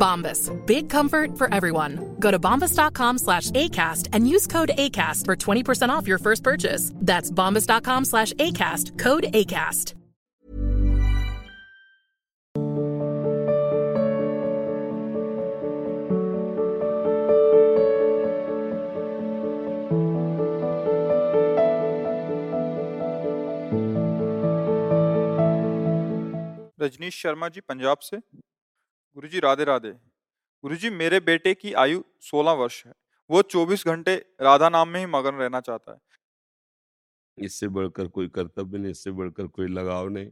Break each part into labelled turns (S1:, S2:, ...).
S1: Bombas. Big comfort for everyone. Go to bombas.com slash ACAST and use code ACAST for 20% off your first purchase. That's bombas.com slash ACAST. Code ACAST.
S2: Rajneesh Sharma ji Punjab से गुरुजी, राधे राधे। गुरुजी, मेरे बेटे की आयु 16 वर्ष है। वो 24 घंटे राधा नाम में ही मगन रहना चाहता है।
S3: इससे बढ़कर कोई कर्तव्य नहीं, इससे बढ़कर कोई लगाव नहीं।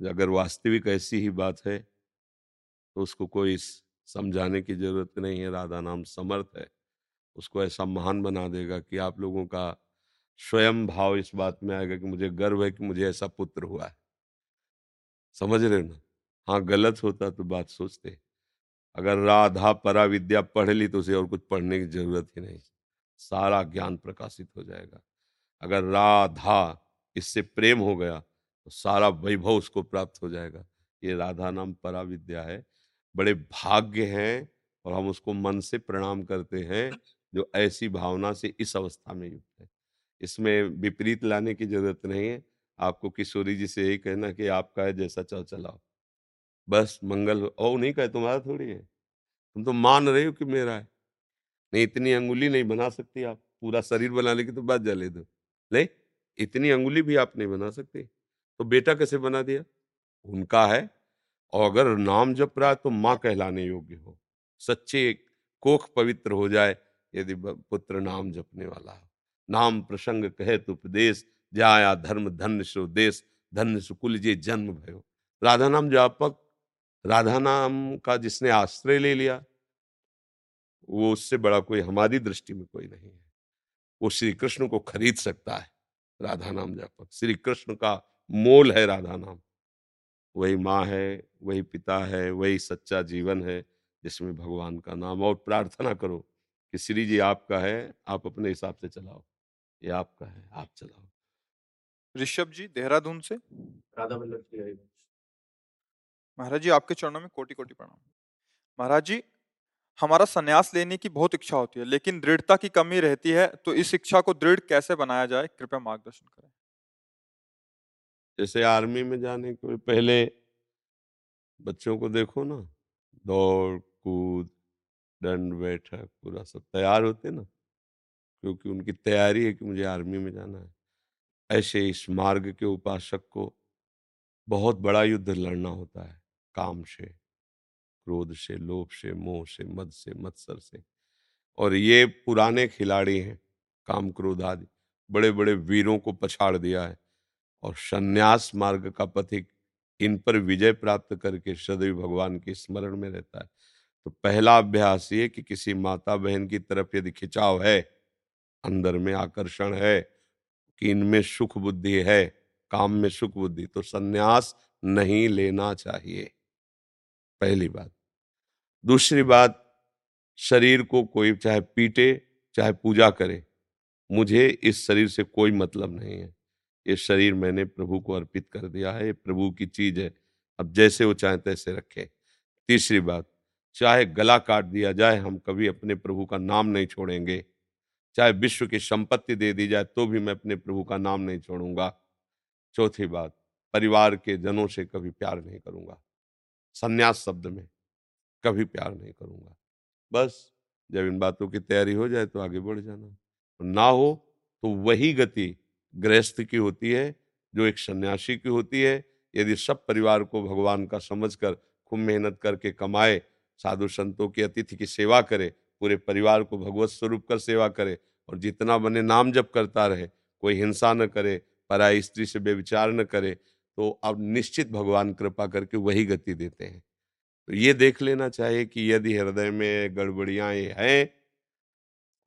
S3: अगर वास्तविक ऐसी ही बात है तो उसको कोई समझाने की ज़रूरत नहीं है। राधा नाम समर्थ है। उसको ऐसा महान बना देगा कि आप लोगों का स्वयं भाव इस बात में आएगा कि मुझे गर्व है कि मुझे ऐसा पुत्र हुआ है। समझ रहे ना? हाँ गलत होता तो बात सोचते। अगर राधा परा विद्या पढ़ ली तो उसे और कुछ पढ़ने की ज़रूरत ही नहीं। सारा ज्ञान प्रकाशित हो जाएगा। अगर राधा इससे प्रेम हो गया तो सारा वैभव उसको प्राप्त हो जाएगा। ये राधा नाम परा विद्या है। बड़े भाग्य हैं और हम उसको मन से प्रणाम करते हैं, जो ऐसी भावना से इस अवस्था में युक्त है। इसमें विपरीत लाने की ज़रूरत नहीं है। आपको किशोरी जी से यही कहना कि आपका है जैसा चल चलाओ। बस मंगल ओ, नहीं कहे, तुम्हारा थोड़ी है। तुम तो मान रहे हो कि मेरा है। नहीं, इतनी अंगुली नहीं बना सकती आप। पूरा शरीर बनाने की तो बात जले दो। नहीं इतनी अंगुली भी आप नहीं बना सकते। तो बेटा कैसे बना दिया? उनका है, और अगर नाम जप रहा है तो माँ कहलाने योग्य हो। सच्चे कोख पवित्र हो जाए यदि पुत्र नाम जपने वाला हो। नाम प्रसंग कहे तो उपदेश, जाया धर्म धन्य सो देश, धन्य सुकुल जे जन्म भयो। राधा नाम जापक राधा नाम का जिसने आश्रय ले लिया वो उससे बड़ा कोई हमारी दृष्टि में कोई नहीं है। वो श्री कृष्ण को खरीद सकता है राधा नाम जापक। श्री कृष्ण का मोल है राधा नाम। वही माँ है वही पिता है वही सच्चा जीवन है जिसमें भगवान का नाम। और प्रार्थना करो कि श्री जी आपका है आप अपने हिसाब से चलाओ। ये आपका है आप चलाओ।
S2: ऋषभ जी देहरादून से?
S3: राधा वल्लभ की है।
S2: महाराज जी, आपके चरणों में कोटि कोटि प्रणाम। महाराज जी, हमारा संन्यास लेने की बहुत इच्छा होती है, लेकिन दृढ़ता की कमी रहती है तो इस इच्छा को दृढ़ कैसे बनाया जाए? कृपया मार्गदर्शन करें।
S3: जैसे आर्मी में जाने के पहले बच्चों को देखो ना, दौड़, कूद, दंड, बैठक, पूरा सब तैयार होते ना, क्योंकि उनकी तैयारी है कि मुझे आर्मी में जाना है। ऐसे इस मार्ग के उपासक को बहुत बड़ा युद्ध लड़ना होता है। काम से, क्रोध से, लोभ से, मोह से, मद से, मत्सर से। और ये पुराने खिलाड़ी हैं, काम क्रोध आदि। बड़े बड़े वीरों को पछाड़ दिया है और संन्यास मार्ग का पथिक इन पर विजय प्राप्त करके सदैव भगवान के स्मरण में रहता है। तो पहला अभ्यास ये कि किसी माता बहन की तरफ़ यदि खिंचाव है, अंदर में आकर्षण है, कि इनमें सुख बुद्धि है, काम में सुख बुद्धि तो संन्यास नहीं लेना चाहिए। पहली बात। दूसरी बात, शरीर को कोई चाहे पीटे, चाहे पूजा करे, मुझे इस शरीर से कोई मतलब नहीं है। ये शरीर मैंने प्रभु को अर्पित कर दिया है, ये प्रभु की चीज़ है। अब जैसे वो चाहे तैसे रखे। तीसरी बात, चाहे गला काट दिया जाए, हम कभी अपने प्रभु का नाम नहीं छोड़ेंगे। चाहे विश्व की संपत्ति दे दी जाए तो भी मैं अपने प्रभु का नाम नहीं छोड़ूँगा। चौथी बात, परिवार के जनों से कभी प्यार नहीं करूँगा। संन्यास शब्द में, कभी प्यार नहीं करूँगा। बस, जब इन बातों की तैयारी हो जाए तो आगे बढ़ जाना। ना हो तो वही गति गृहस्थ की होती है, जो एक सन्यासी की होती है। यदि सब परिवार को भगवान का समझकर, खूब मेहनत करके कमाए, साधु संतों की अतिथि की सेवा करे, पूरे परिवार को भगवत स्वरूप कर सेवा करे, और जितना बने नाम जप करता रहे, कोई हिंसा न करे, पराई स्त्री से बेविचार न करे तो अब निश्चित भगवान कृपा करके वही गति देते हैं। तो ये देख लेना चाहिए कि यदि हृदय में गड़बड़ियाँ हैं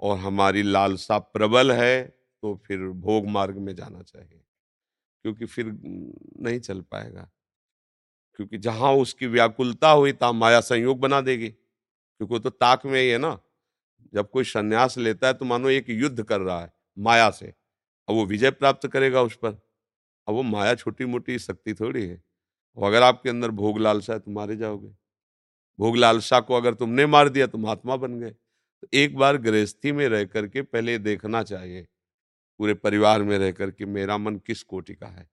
S3: और हमारी लालसा प्रबल है तो फिर भोग मार्ग में जाना चाहिए, क्योंकि फिर नहीं चल पाएगा। क्योंकि जहाँ उसकी व्याकुलता हुई तहाँ माया संयोग बना देगी, क्योंकि वो तो ताक में ही है ना। जब कोई संन्यास लेता है तो मानो एक युद्ध कर रहा है, माया से, अब वो विजय प्राप्त करेगा उस पर। अब वो माया छोटी मोटी शक्ति थोड़ी है। और अगर आपके अंदर भोग लालसा है तो मारे जाओगे। भोग लालसा को अगर तुमने मार दिया तो महात्मा बन गए। तो एक बार गृहस्थी में रह करके पहले देखना चाहिए, पूरे परिवार में रह करके मेरा मन किस कोटि का है।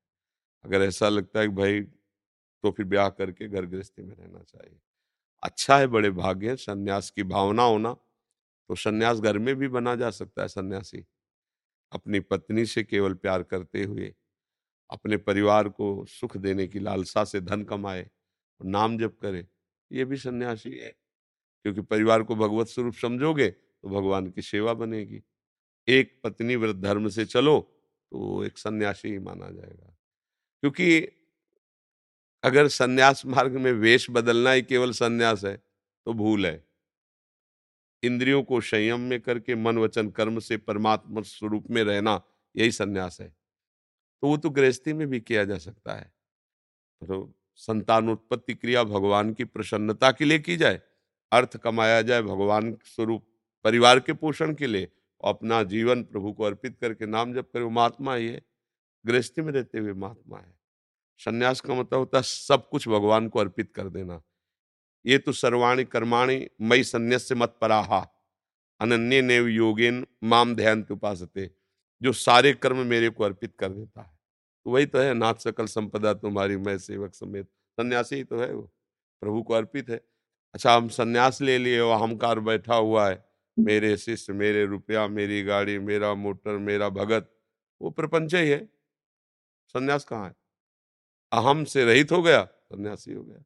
S3: अगर ऐसा लगता है कि भाई तो फिर ब्याह करके घर गृहस्थी में रहना चाहिए। अच्छा है, बड़े भाग्य संन्यास की भावना होना तो संन्यास घर में भी बना जा सकता है, सन्यासी। अपनी पत्नी से केवल प्यार करते हुए अपने परिवार को सुख देने की लालसा से धन कमाए नाम जप करे, ये भी सन्यासी है। क्योंकि परिवार को भगवत स्वरूप समझोगे तो भगवान की सेवा बनेगी। एक पत्नी व्रत धर्म से चलो तो एक सन्यासी ही माना जाएगा। क्योंकि अगर सन्यास मार्ग में वेश बदलना ही केवल सन्यास है तो भूल है। इंद्रियों को संयम में करके मन वचन कर्म से परमात्मा स्वरूप में रहना यही सन्यास है। तो वो तो गृहस्थी में भी किया जा सकता है। तो संतानोत्पत्ति क्रिया भगवान की प्रसन्नता के लिए की जाए, अर्थ कमाया जाए भगवान स्वरूप परिवार के पोषण के लिए अपना जीवन प्रभु को अर्पित करके नाम जप करे, वो महात्मा ही है। गृहस्थी में रहते हुए महात्मा है। संन्यास का मतलब होता है सब कुछ भगवान को अर्पित कर देना। ये तो सर्वाणी कर्माणी मई संन्यास से मत पराहा अनन्य नेव योगेन माम ध्यान उपासते जो सारे कर्म मेरे को अर्पित कर देता है। तो वही तो है, नाथ सकल संपदा तुम्हारी, मैं सेवक समेत। सन्यासी तो है वो, प्रभु को अर्पित है। अच्छा हम सन्यास ले लिए वो अहंकार बैठा हुआ है। मेरे शिष्य, मेरे रुपया, मेरी गाड़ी, मेरा मोटर, मेरा भगत, वो प्रपंच ही है। सन्यास कहाँ है? अहम से रहित हो गया, सन्यासी हो गया।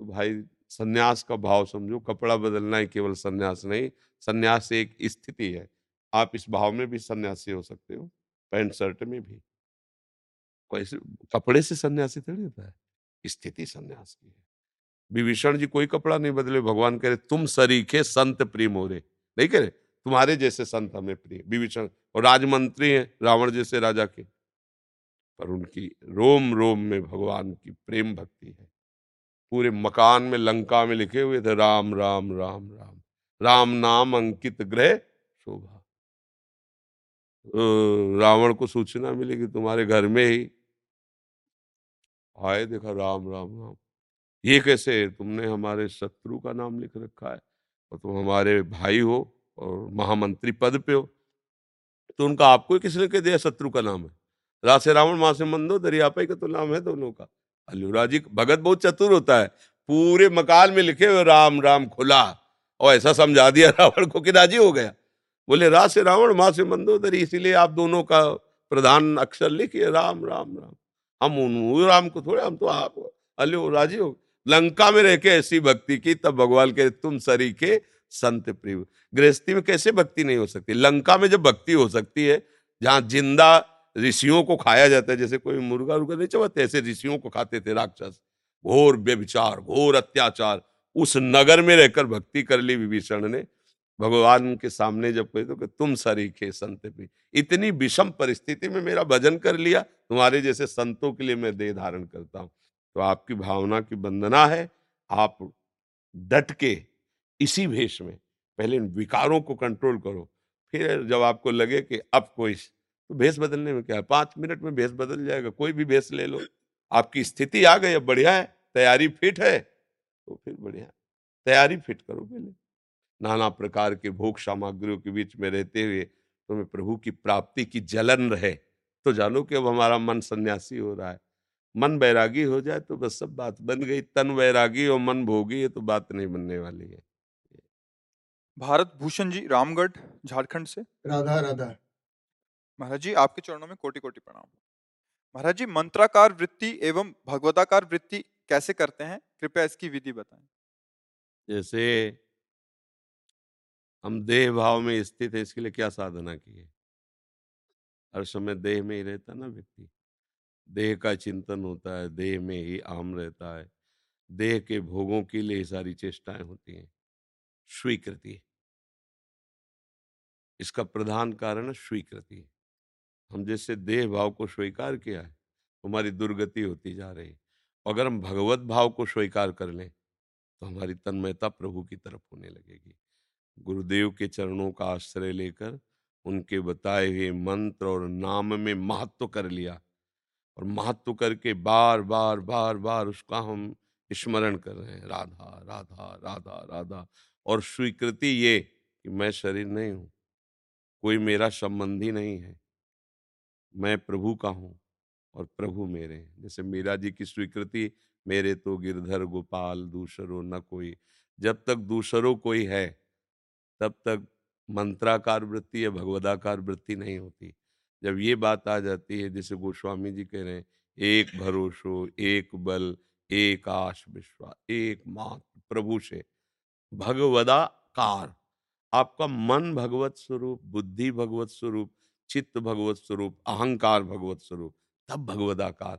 S3: तो भाई, सन्यास का भाव समझो, कपड़ा बदलना ही केवल सन्यास नहीं, सन्यास एक स्थिति है। आप इस भाव में भी सन्यासी हो सकते हो, पैंट शर्ट में भी। कैसे कपड़े से सन्यासी थोड़ी होता है, स्थिति सन्यास की है। विभीषण जी कोई कपड़ा नहीं बदले, भगवान कह रहे, तुम सरीखे संत प्रेम हो रहे नहीं कह रहे, तुम्हारे जैसे संत हमें प्रिय विभीषण, और राजमंत्री हैं, रावण जैसे राजा के। पर उनकी रोम रोम में भगवान की प्रेम भक्ति है। पूरे मकान में, लंका में लिखे हुए थे राम राम राम राम राम नाम अंकित ग्रह, शोभा। रावण को सूचना मिली कि तुम्हारे घर में ही। आए देखा राम राम राम। ये कैसे तुमने हमारे शत्रु का नाम लिख रखा है और तुम हमारे भाई हो और महामंत्री पद पे हो। तो उनका आपको ही किसने के दिया शत्रु का नाम है? रासे रावण, माँ से मंदो दरियापाई का तो नाम है दोनों का। अल्लूरा जी, भगत बहुत चतुर होता है। पूरे मकान में लिखे हुए राम राम, खुला। और ऐसा समझा दिया रावण को कि राज़ी हो गया। बोले रा से रावण माँ से मंदोदरी, इसीलिए आप दोनों का प्रधान अक्षर लिखिए, राम राम राम। हम उन राम को थोड़े, हम तो आप अल्लो राज़ी हो। लंका में रह के ऐसी भक्ति की, तब भगवान के तुम सरी के संत प्रिय। गृहस्थी में कैसे भक्ति नहीं हो सकती? लंका में जब भक्ति हो सकती है, जहाँ ज़िंदा ऋषियों को खाया जाता है, जैसे कोई मुर्गा उर्गा नहीं चबाते, ऐसे ऋषियों को खाते थे राक्षस। घोर व्यभिचार, घोर अत्याचार। उस नगर में रहकर भक्ति कर ली विभीषण ने। भगवान के सामने जब कहे तो कि तुम सरीखे संत भी। इतनी विषम परिस्थिति में मेरा भजन कर लिया, तुम्हारे जैसे संतों के लिए मैं देह धारण करता हूँ। तो आपकी भावना की वंदना है, आप डट के इसी भेष में पहले इन विकारों को कंट्रोल करो, फिर जब आपको लगे कि अब कोई तो भेष बदलने में क्या है? पाँच मिनट में भेष बदल जाएगा, कोई भी भेष ले लो। आपकी स्थिति आ गई, अब बढ़िया है, तैयारी फिट है तो फिर बढ़िया तैयारी फिट करो पहले। नाना प्रकार के भोग सामग्रियों के बीच में रहते हुए तुम्हें प्रभु की प्राप्ति की जलन रहे। तो जानो कि अब हमारा मन सन्यासी हो रहा है। मन बैरागी हो जाए तो बस सब बात बन गई। तन वैरागी और मन भोगी है तो बात नहीं बनने वाली है।
S2: भारत भूषण जी रामगढ़ झारखंड से?
S4: राधा राधा।
S2: महाराज जी आपके चरणों में कोटि कोटि प्रणाम। महाराज जी मंत्राकार वृत्ति एवं भगवताकार वृत्ति कैसे करते हैं? कृपया इसकी विधि बताएँ।
S3: जैसे हम देह भाव में स्थित है, इसके लिए क्या साधना की है? हर समय देह में ही रहता ना व्यक्ति? देह का चिंतन होता है, देह में ही आम रहता है। देह के भोगों के लिए सारी चेष्टाएँ होती हैं। स्वीकृति इसका प्रधान कारण है स्वीकृति हम जैसे देह भाव को स्वीकार किया है, हमारी दुर्गति होती जा रही अगर हम भगवत भाव को स्वीकार कर लें तो हमारी तन्मयता प्रभु की तरफ़ होने लगेगी। गुरुदेव के चरणों का आश्रय लेकर उनके बताए हुए मंत्र और नाम में महत्व कर लिया। और महत्व करके बार बार बार बार उसका हम स्मरण कर रहे हैं, राधा राधा राधा राधा। और स्वीकृति ये कि मैं शरीर नहीं हूँ, कोई मेरा संबंधी नहीं है। मैं प्रभु का हूँ और प्रभु मेरे हैं। जैसे मीरा जी की स्वीकृति, मेरे तो गिरधर, गोपाल, दूसरो न कोई। जब तक दूसरों कोई है तब तक मंत्राकार वृत्ति या भगवदाकार वृत्ति नहीं होती। जब ये बात आ जाती है, जैसे गोस्वामी जी कह रहे हैं, एक भरोसो, एक बल, एक आश विश्वास एक मात्र प्रभु से भगवदाकार। आपका मन भगवत स्वरूप, बुद्धि भगवत स्वरूप, चित्त भगवत स्वरूप, अहंकार भगवत स्वरूप, तब भगवदाकार।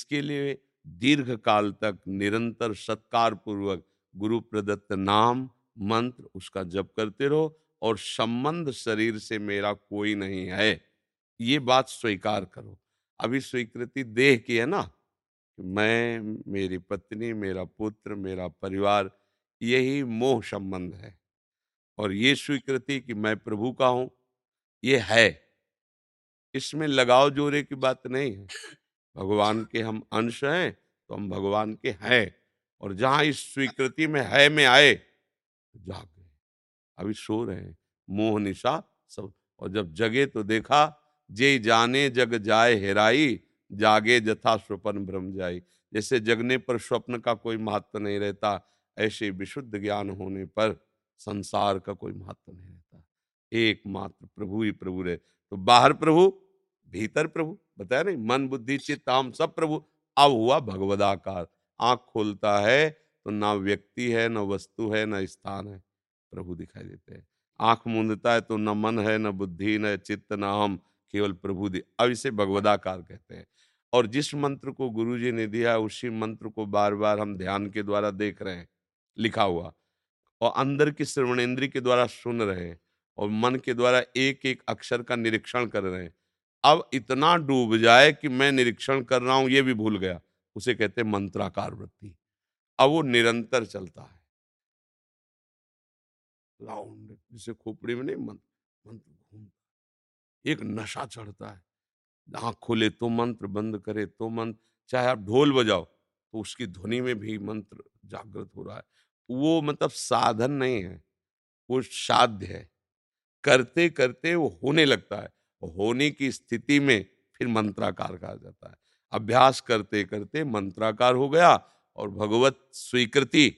S3: इसके लिए दीर्घ काल तक निरंतर सत्कार पूर्वक गुरु प्रदत्त नाम, मंत्र उसका जप करते रहो और संबंध शरीर से मेरा कोई नहीं है। ये बात स्वीकार करो। अभी स्वीकृति देह की है ना? मैं, मेरी पत्नी, मेरा पुत्र, मेरा परिवार, यही मोह संबंध है। और ये स्वीकृति कि मैं प्रभु का हूँ, ये है। इसमें लगाव जोरे की बात नहीं है। भगवान के हम अंश हैं तो हम भगवान के हैं। और जहाँ इस स्वीकृति में है में आए, जाग। गए अभी सो रहे हैं। मोह निशा सब, और जब जगे तो देखा, जे जाने जग जाए हेराई, जागे जथा स्वपन भ्रम जाई। जैसे जगने पर स्वप्न का कोई महत्व नहीं रहता, ऐसे विशुद्ध ज्ञान होने पर संसार का कोई महत्व नहीं रहता। एकमात्र प्रभु ही प्रभु रहे। तो बाहर प्रभु भीतर प्रभु, बताया नहीं, मन, बुद्धि, चित्त हम सब प्रभु। अब हुआ भगवदाकार आँख खोलता है तो ना व्यक्ति है, न वस्तु है, न स्थान है, प्रभु दिखाई देते हैं। आँख मूंदता है तो न मन है, न बुद्धि, न चित्त, न हम, केवल प्रभु दि। अब इसे भगवदाकार कहते हैं। और जिस मंत्र को गुरु जी ने दिया, उसी मंत्र को बार बार हम ध्यान के द्वारा देख रहे हैं, लिखा हुआ। और अंदर की श्रवणेन्द्री के द्वारा सुन रहे हैं और मन के द्वारा एक एक अक्षर का निरीक्षण कर रहे हैं। अब इतना डूब जाए कि मैं निरीक्षण कर रहा हूँ, ये भी भूल गया। उसे कहते मंत्राकार वृत्ति। अब वो निरंतर चलता है। राउंड, जिसे खोपड़ी में नहीं, मंत्र मंत्र घूमता एक नशा चढ़ता है। आँख खोले तो मंत्र, बंद करे तो मंत्र। चाहे आप ढोल बजाओ तो उसकी ध्वनि में भी मंत्र जागृत हो रहा है। वो मतलब साधन नहीं है, वो साध्य है। करते करते वो होने लगता है। होने की स्थिति में फिर मंत्राकार कहा जाता है। अभ्यास करते करते मंत्राकार हो गया और भगवत स्वीकृति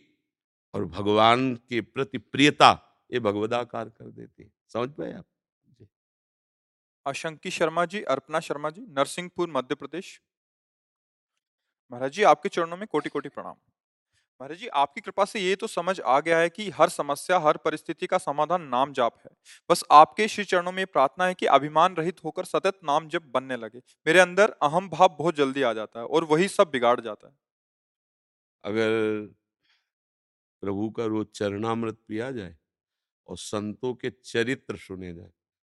S3: और भगवान के प्रति प्रियता ये भगवदाकार कर देती है। समझ पाए आप
S2: अशंकी शर्मा जी, अर्पणा शर्मा जी, नरसिंहपुर, मध्य प्रदेश। महाराज जी, आपके चरणों में कोटि कोटि प्रणाम। महाराज जी, आपकी कृपा से ये तो समझ आ गया है कि हर समस्या, हर परिस्थिति का समाधान नाम जाप है। बस आपके श्री चरणों में प्रार्थना है कि अभिमान रहित होकर सतत नाम जप बनने लगे। मेरे अंदर अहम भाव बहुत जल्दी आ जाता है और वही सब बिगाड़ जाता है।
S3: अगर प्रभु का रोज चरणामृत पिया जाए और संतों के चरित्र सुने जाए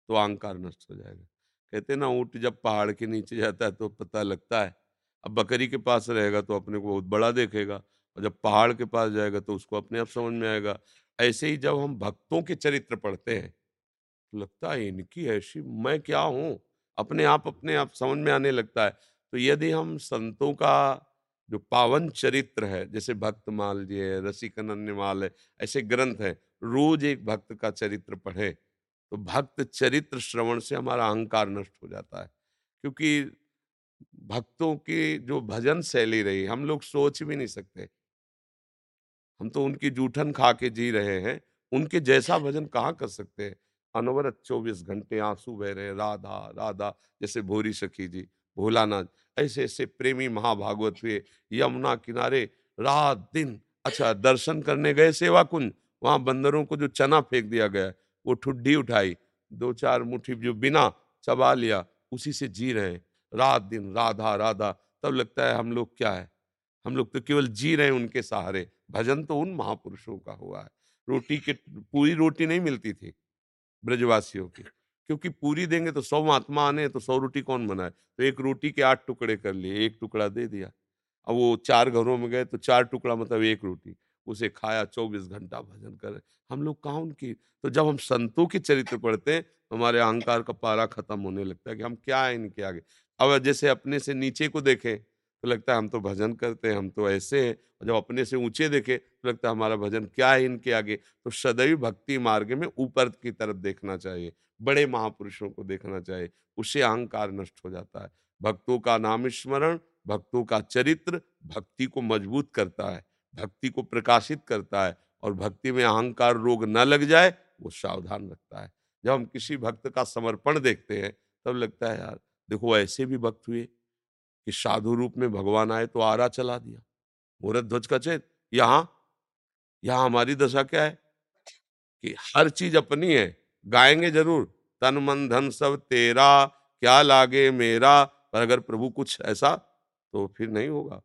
S3: तो अहंकार नष्ट हो जाएगा। कहते ना, ऊँट जब पहाड़ के नीचे जाता है तो पता लगता है, अब बकरी के पास रहेगा तो अपने को बहुत बड़ा देखेगा और जब पहाड़ के पास जाएगा तो उसको अपने आप समझ में आएगा। ऐसे ही जब हम भक्तों के चरित्र पढ़ते हैं तो लगता है इनकी ऐसी मैं क्या हूँ? अपने आप अपने आप समझ में आने लगता है। तो यदि हम संतों का जो पावन चरित्र है, जैसे भक्त माल जी है रसिक माल है, ऐसे ग्रंथ है, रोज एक भक्त का चरित्र पढ़े तो भक्त चरित्र श्रवण से हमारा अहंकार नष्ट हो जाता है। क्योंकि भक्तों की जो भजन शैली रही, हम लोग सोच भी नहीं सकते। हम तो उनकी जूठन खा के जी रहे हैं। उनके जैसा भजन कहाँ कर सकते हैं? अनवरत चौबीस घंटे आँसू बह रहे राधा राधा, जैसे भोरी सखी जी, भोलानाथ, ऐसे ऐसे प्रेमी महाभागवत हुए, यमुना किनारे, रात दिन। अच्छा दर्शन करने गए सेवा कुंज वहाँ बंदरों को जो चना फेंक दिया गया वो ठुड्डी उठाई, दो चार मुट्ठी जो बिना चबा लिया, उसी से जी रहे रात दिन राधा राधा, तब लगता है हम लोग क्या है? हम लोग तो केवल जी रहे हैं उनके सहारे। भजन तो उन महापुरुषों का हुआ है। रोटी के, पूरी रोटी नहीं मिलती थी ब्रजवासियों की, क्योंकि पूरी देंगे तो सौ महात्मा आने तो सौ रोटी कौन बनाए? तो एक रोटी के आठ टुकड़े कर लिए, एक टुकड़ा दे दिया। अब वो चार घरों में गए तो चार टुकड़ा मतलब एक रोटी, उसे खाया, चौबीस घंटा भजन कर हम लोग कहाँ उनकी तो जब हम संतों के चरित्र पढ़ते हैं तो हमारे अहंकार का पारा खत्म होने लगता है कि हम क्या है इनके आगे। अब जैसे अपने से नीचे को देखें तो लगता है हम तो भजन करते हैं, हम तो ऐसे हैं, और जब अपने से ऊँचे देखे तो लगता है हमारा भजन क्या है इनके आगे? तो सदैव भक्ति मार्ग में ऊपर की तरफ़ देखना चाहिए, बड़े महापुरुषों को देखना चाहिए उससे अहंकार नष्ट हो जाता है। भक्तों का नाम स्मरण भक्तों का चरित्र भक्ति को मज़बूत करता है, भक्ति को प्रकाशित करता है, और भक्ति में अहंकार रोग न लग जाए, वो सावधान रखता है। जब हम किसी भक्त का समर्पण देखते हैं, तब लगता है, यार, देखो ऐसे भी भक्त हुए। कि साधु रूप में भगवान आए तो आरा चला दिया। मुहूर्त ध्वज का चेत, यहाँ यहाँ हमारी दशा क्या है? कि हर चीज़ अपनी है, गाएँगे ज़रूर, तन मन धन सब तेरा, क्या लागे मेरा, पर अगर प्रभु कुछ ऐसा तो फिर नहीं होगा।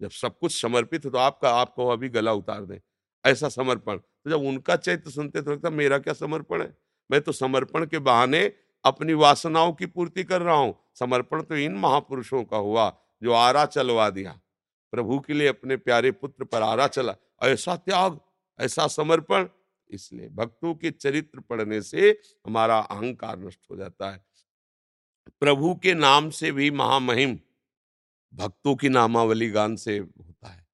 S3: जब सब कुछ समर्पित हो तो आपका, आपको अभी गला उतार दें, ऐसा समर्पण। तो जब उनका चैत्र सुनते तो लगता मेरा क्या समर्पण है? मैं तो समर्पण के बहाने अपनी वासनाओं की पूर्ति कर रहा हूँ। समर्पण तो इन महापुरुषों का हुआ, जो आरा चलवा दिया। प्रभु के लिए अपने प्यारे पुत्र पर आरा चला। ऐसा त्याग, ऐसा समर्पण, इसलिए भक्तों के चरित्र पढ़ने से हमारा अहंकार नष्ट हो जाता है। प्रभु के नाम से भी महामहिम, भक्तों की नामावली गान से होता है।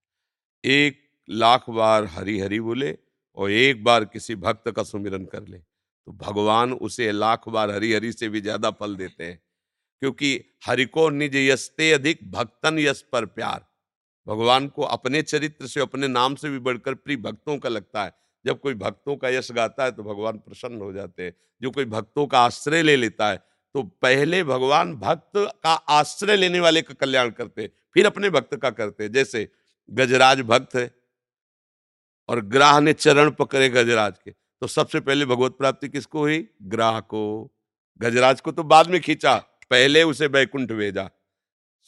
S3: एक लाख बार हरी हरी बोले और एक बार किसी भक्त का सुमिरन कर ले। तो भगवान उसे लाख बार हरी हरी से भी ज़्यादा फल देते हैं। क्योंकि हरि को निज यस्ते अधिक भक्तन यश पर प्यार। भगवान को अपने चरित्र से, अपने नाम से भी बढ़कर प्रिय भक्तों का लगता है। जब कोई भक्तों का यश गाता है तो भगवान प्रसन्न हो जाते हैं। जो कोई भक्तों का आश्रय ले लेता है तो पहले भगवान भक्त का आश्रय लेने वाले का कल्याण करते फिर अपने भक्त का करते जैसे गजराज भक्त है और ग्राह ने चरण पकड़े गजराज के। तो सबसे पहले भगवत प्राप्ति किसको हुई? ग्राह को गजराज को तो बाद में खींचा, पहले उसे बैकुंठ भेजा।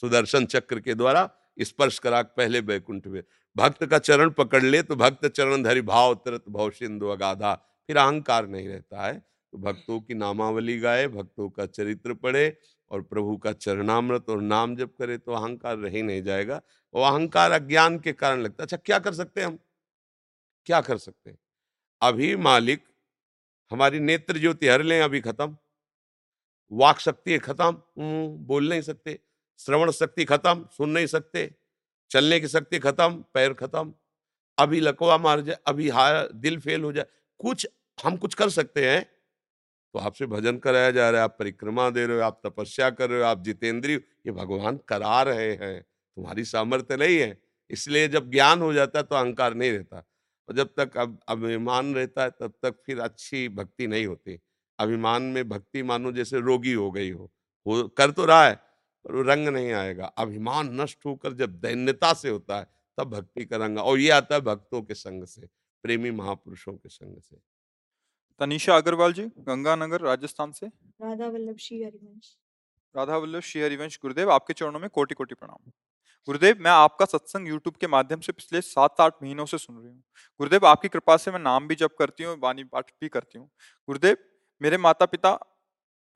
S3: सुदर्शन चक्र के द्वारा स्पर्श करा पहले बैकुंठ भेज। भक्त का चरण पकड़ ले तो भक्त चरण धरी भाव, तरत भव, सिंधु अगाधा, फिर अहंकार नहीं रहता है। तो भक्तों की नामावली गाए, भक्तों का चरित्र पढ़े और प्रभु का चरणामृत और नाम जप करे तो अहंकार रह ही नहीं जाएगा। वो अहंकार अज्ञान के कारण लगता अच्छा क्या कर सकते हैं हम? क्या कर सकते हैं? अभी मालिक, हमारी नेत्र ज्योति हर लें, अभी खत्म। वाक शक्ति खत्म। बोल नहीं सकते। श्रवण शक्ति खत्म, सुन नहीं सकते। चलने की शक्ति खत्म, पैर खत्म। अभी लकवा मार जाए, अभी हार, दिल फेल हो जाए। कुछ, हम कुछ कर सकते हैं। तो आपसे भजन कराया जा रहा है, आप परिक्रमा दे रहे हो, आप तपस्या कर रहे हो, आप जितेंद्रीय, ये भगवान करा रहे हैं। तुम्हारी सामर्थ्य नहीं है। इसलिए जब ज्ञान हो जाता है तो अहंकार नहीं रहता। और जब तक अब अभिमान रहता है तब तक फिर अच्छी भक्ति नहीं होती। अभिमान में भक्ति मानो जैसे रोगी हो गई हो। वो कर तो रहा है पर वो रंग नहीं आएगा। अभिमान नष्ट होकर जब दैन्यता से होता है तब भक्ति का रंग और ये आता है भक्तों के संग से प्रेमी महापुरुषों के संग से।
S2: तनिषा अग्रवाल जी गंगानगर राजस्थान से।
S4: राधा वल्लभ श्री हरिवंश।
S2: राधा वल्लभ श्री हरिवंश गुरुदेव आपके चरणों में कोटि कोटि प्रणाम। गुरुदेव, मैं आपका सत्संग यूट्यूब के माध्यम से पिछले सात आठ महीनों से सुन रही हूँ। गुरुदेव, आपकी कृपा से मैं नाम भी जप करती हूँ, वाणी पाठ भी करती हूँ। गुरुदेव, मेरे माता पिता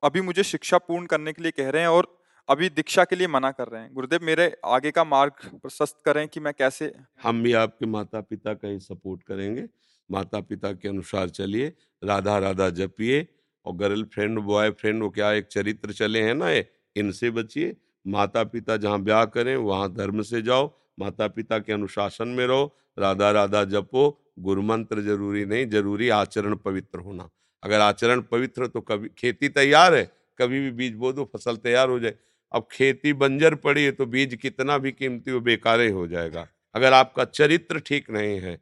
S2: अभी मुझे शिक्षा पूर्ण करने के लिए कह रहे हैं और अभी दीक्षा के लिए मना कर रहे हैं। गुरुदेव, मेरे आगे का मार्ग प्रशस्त करें कि मैं कैसे
S3: हम भी आपके माता पिता का ही सपोर्ट करेंगे। माता पिता के अनुसार चलिए राधा राधा जपिए और गर्ल फ्रेंड, बॉय फ्रेंड वो क्या एक चरित्र चले हैं ना इनसे बचिए। माता पिता जहाँ ब्याह करें, वहाँ धर्म से जाओ माता पिता के अनुशासन में रहो, राधा राधा जपो गुरु मंत्र ज़रूरी नहीं, ज़रूरी आचरण पवित्र होना। अगर आचरण पवित्र तो कभी खेती तैयार है, कभी भी बीज बो दो, फ़सल तैयार हो जाए। अब खेती बंजर पड़ी है तो बीज कितना भी कीमती हो, बेकार ही हो जाएगा। अगर आपका चरित्र ठीक नहीं है,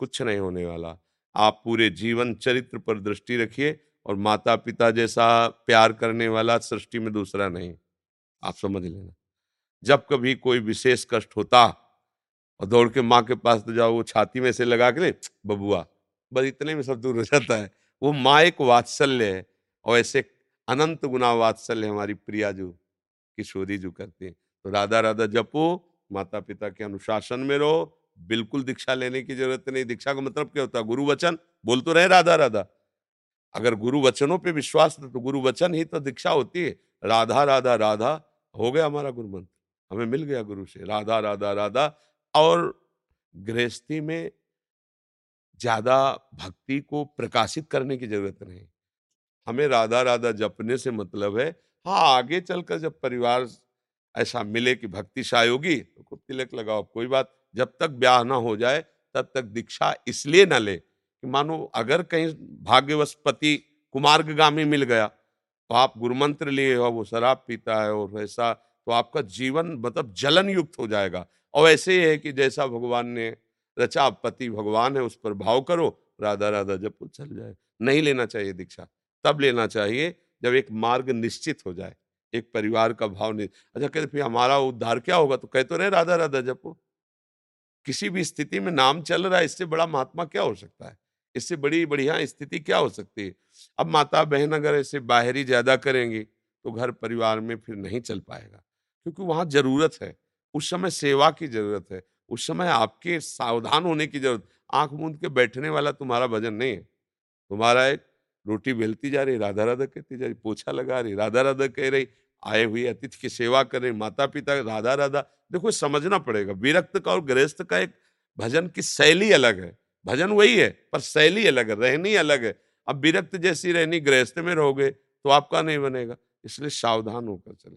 S3: कुछ नहीं होने वाला, आप पूरे जीवन चरित्र पर दृष्टि रखिए और माता पिता जैसा प्यार करने वाला सृष्टि में दूसरा नहीं। आप समझ लेना। जब कभी कोई विशेष कष्ट होता और दौड़ के माँ के पास तो जाओ, वो छाती में से लगा के बबुआ, बस इतने में सब दूर हो जाता है। वो माँ एक वात्सल्य है और ऐसे अनंत गुना वात्सल्य हमारी प्रिया जो, किशोरी जो करते हैं। तो राधा राधा जपो माता पिता के अनुशासन में रहो, बिल्कुल दीक्षा लेने की ज़रूरत नहीं। दीक्षा का मतलब क्या होता है? गुरु वचन, बोल तो रहे राधा राधा। अगर गुरु वचनों पे विश्वास तो गुरु वचन ही तो दीक्षा होती है। राधा राधा राधा हो गया हमारा गुरु मंत्र हमें मिल गया गुरु से, राधा राधा राधा। और गृहस्थी में ज़्यादा भक्ति को प्रकाशित करने की ज़रूरत नहीं। हमें राधा राधा जपने से मतलब है हाँ आगे चलकर जब परिवार ऐसा मिले कि भक्ति शाय होगी तो खूब तिलक लगाओ, कोई बात, जब तक ब्याह ना हो जाए, तब तक दीक्षा इसलिए ना ले कि मानो अगर कहीं भाग्यवश पति कुमार्गामी मिल गया तो आप गुरुमंत्र लिए हो, वो शराब पीता है और ऐसा तो आपका जीवन मतलब जलन युक्त हो जाएगा। और ऐसे ही है कि जैसा भगवान ने रचा पति भगवान है, उस पर भाव करो राधा राधा जब चल जाए। नहीं लेना चाहिए दीक्षा, तब लेना चाहिए जब एक मार्ग निश्चित हो जाए, एक परिवार का भाव नहीं अच्छा कहते फिर हमारा उद्धार क्या होगा? तो कहते रहे राधा राधा जपो किसी भी स्थिति में नाम चल रहा है, इससे बड़ा महात्मा क्या हो सकता है? इससे बड़ी बढ़िया स्थिति क्या हो सकती है? अब माता बहन अगर ऐसे बाहरी ज़्यादा करेंगी तो घर परिवार में फिर नहीं चल पाएगा, क्योंकि वहाँ ज़रूरत है। उस समय सेवा की ज़रूरत है, उस समय आपके सावधान होने की ज़रूरत, आँख मूंद के बैठने वाला तुम्हारा भजन नहीं है। तुम्हारा एक रोटी बेलती जा रही राधा राधा कहती जा रही, पोछा लगा रही राधा राधा कह रही, आए हुए अतिथि की सेवा कर रही माता पिता राधा राधा देखो समझना पड़ेगा, विरक्त का और गृहस्थ का एक भजन की शैली अलग है। भजन वही है, पर शैली अलग है, रहनी अलग है। अब विरक्त जैसी रहनी, गृहस्थ में रहोगे तो आपका नहीं बनेगा, इसलिए सावधान होकर चले।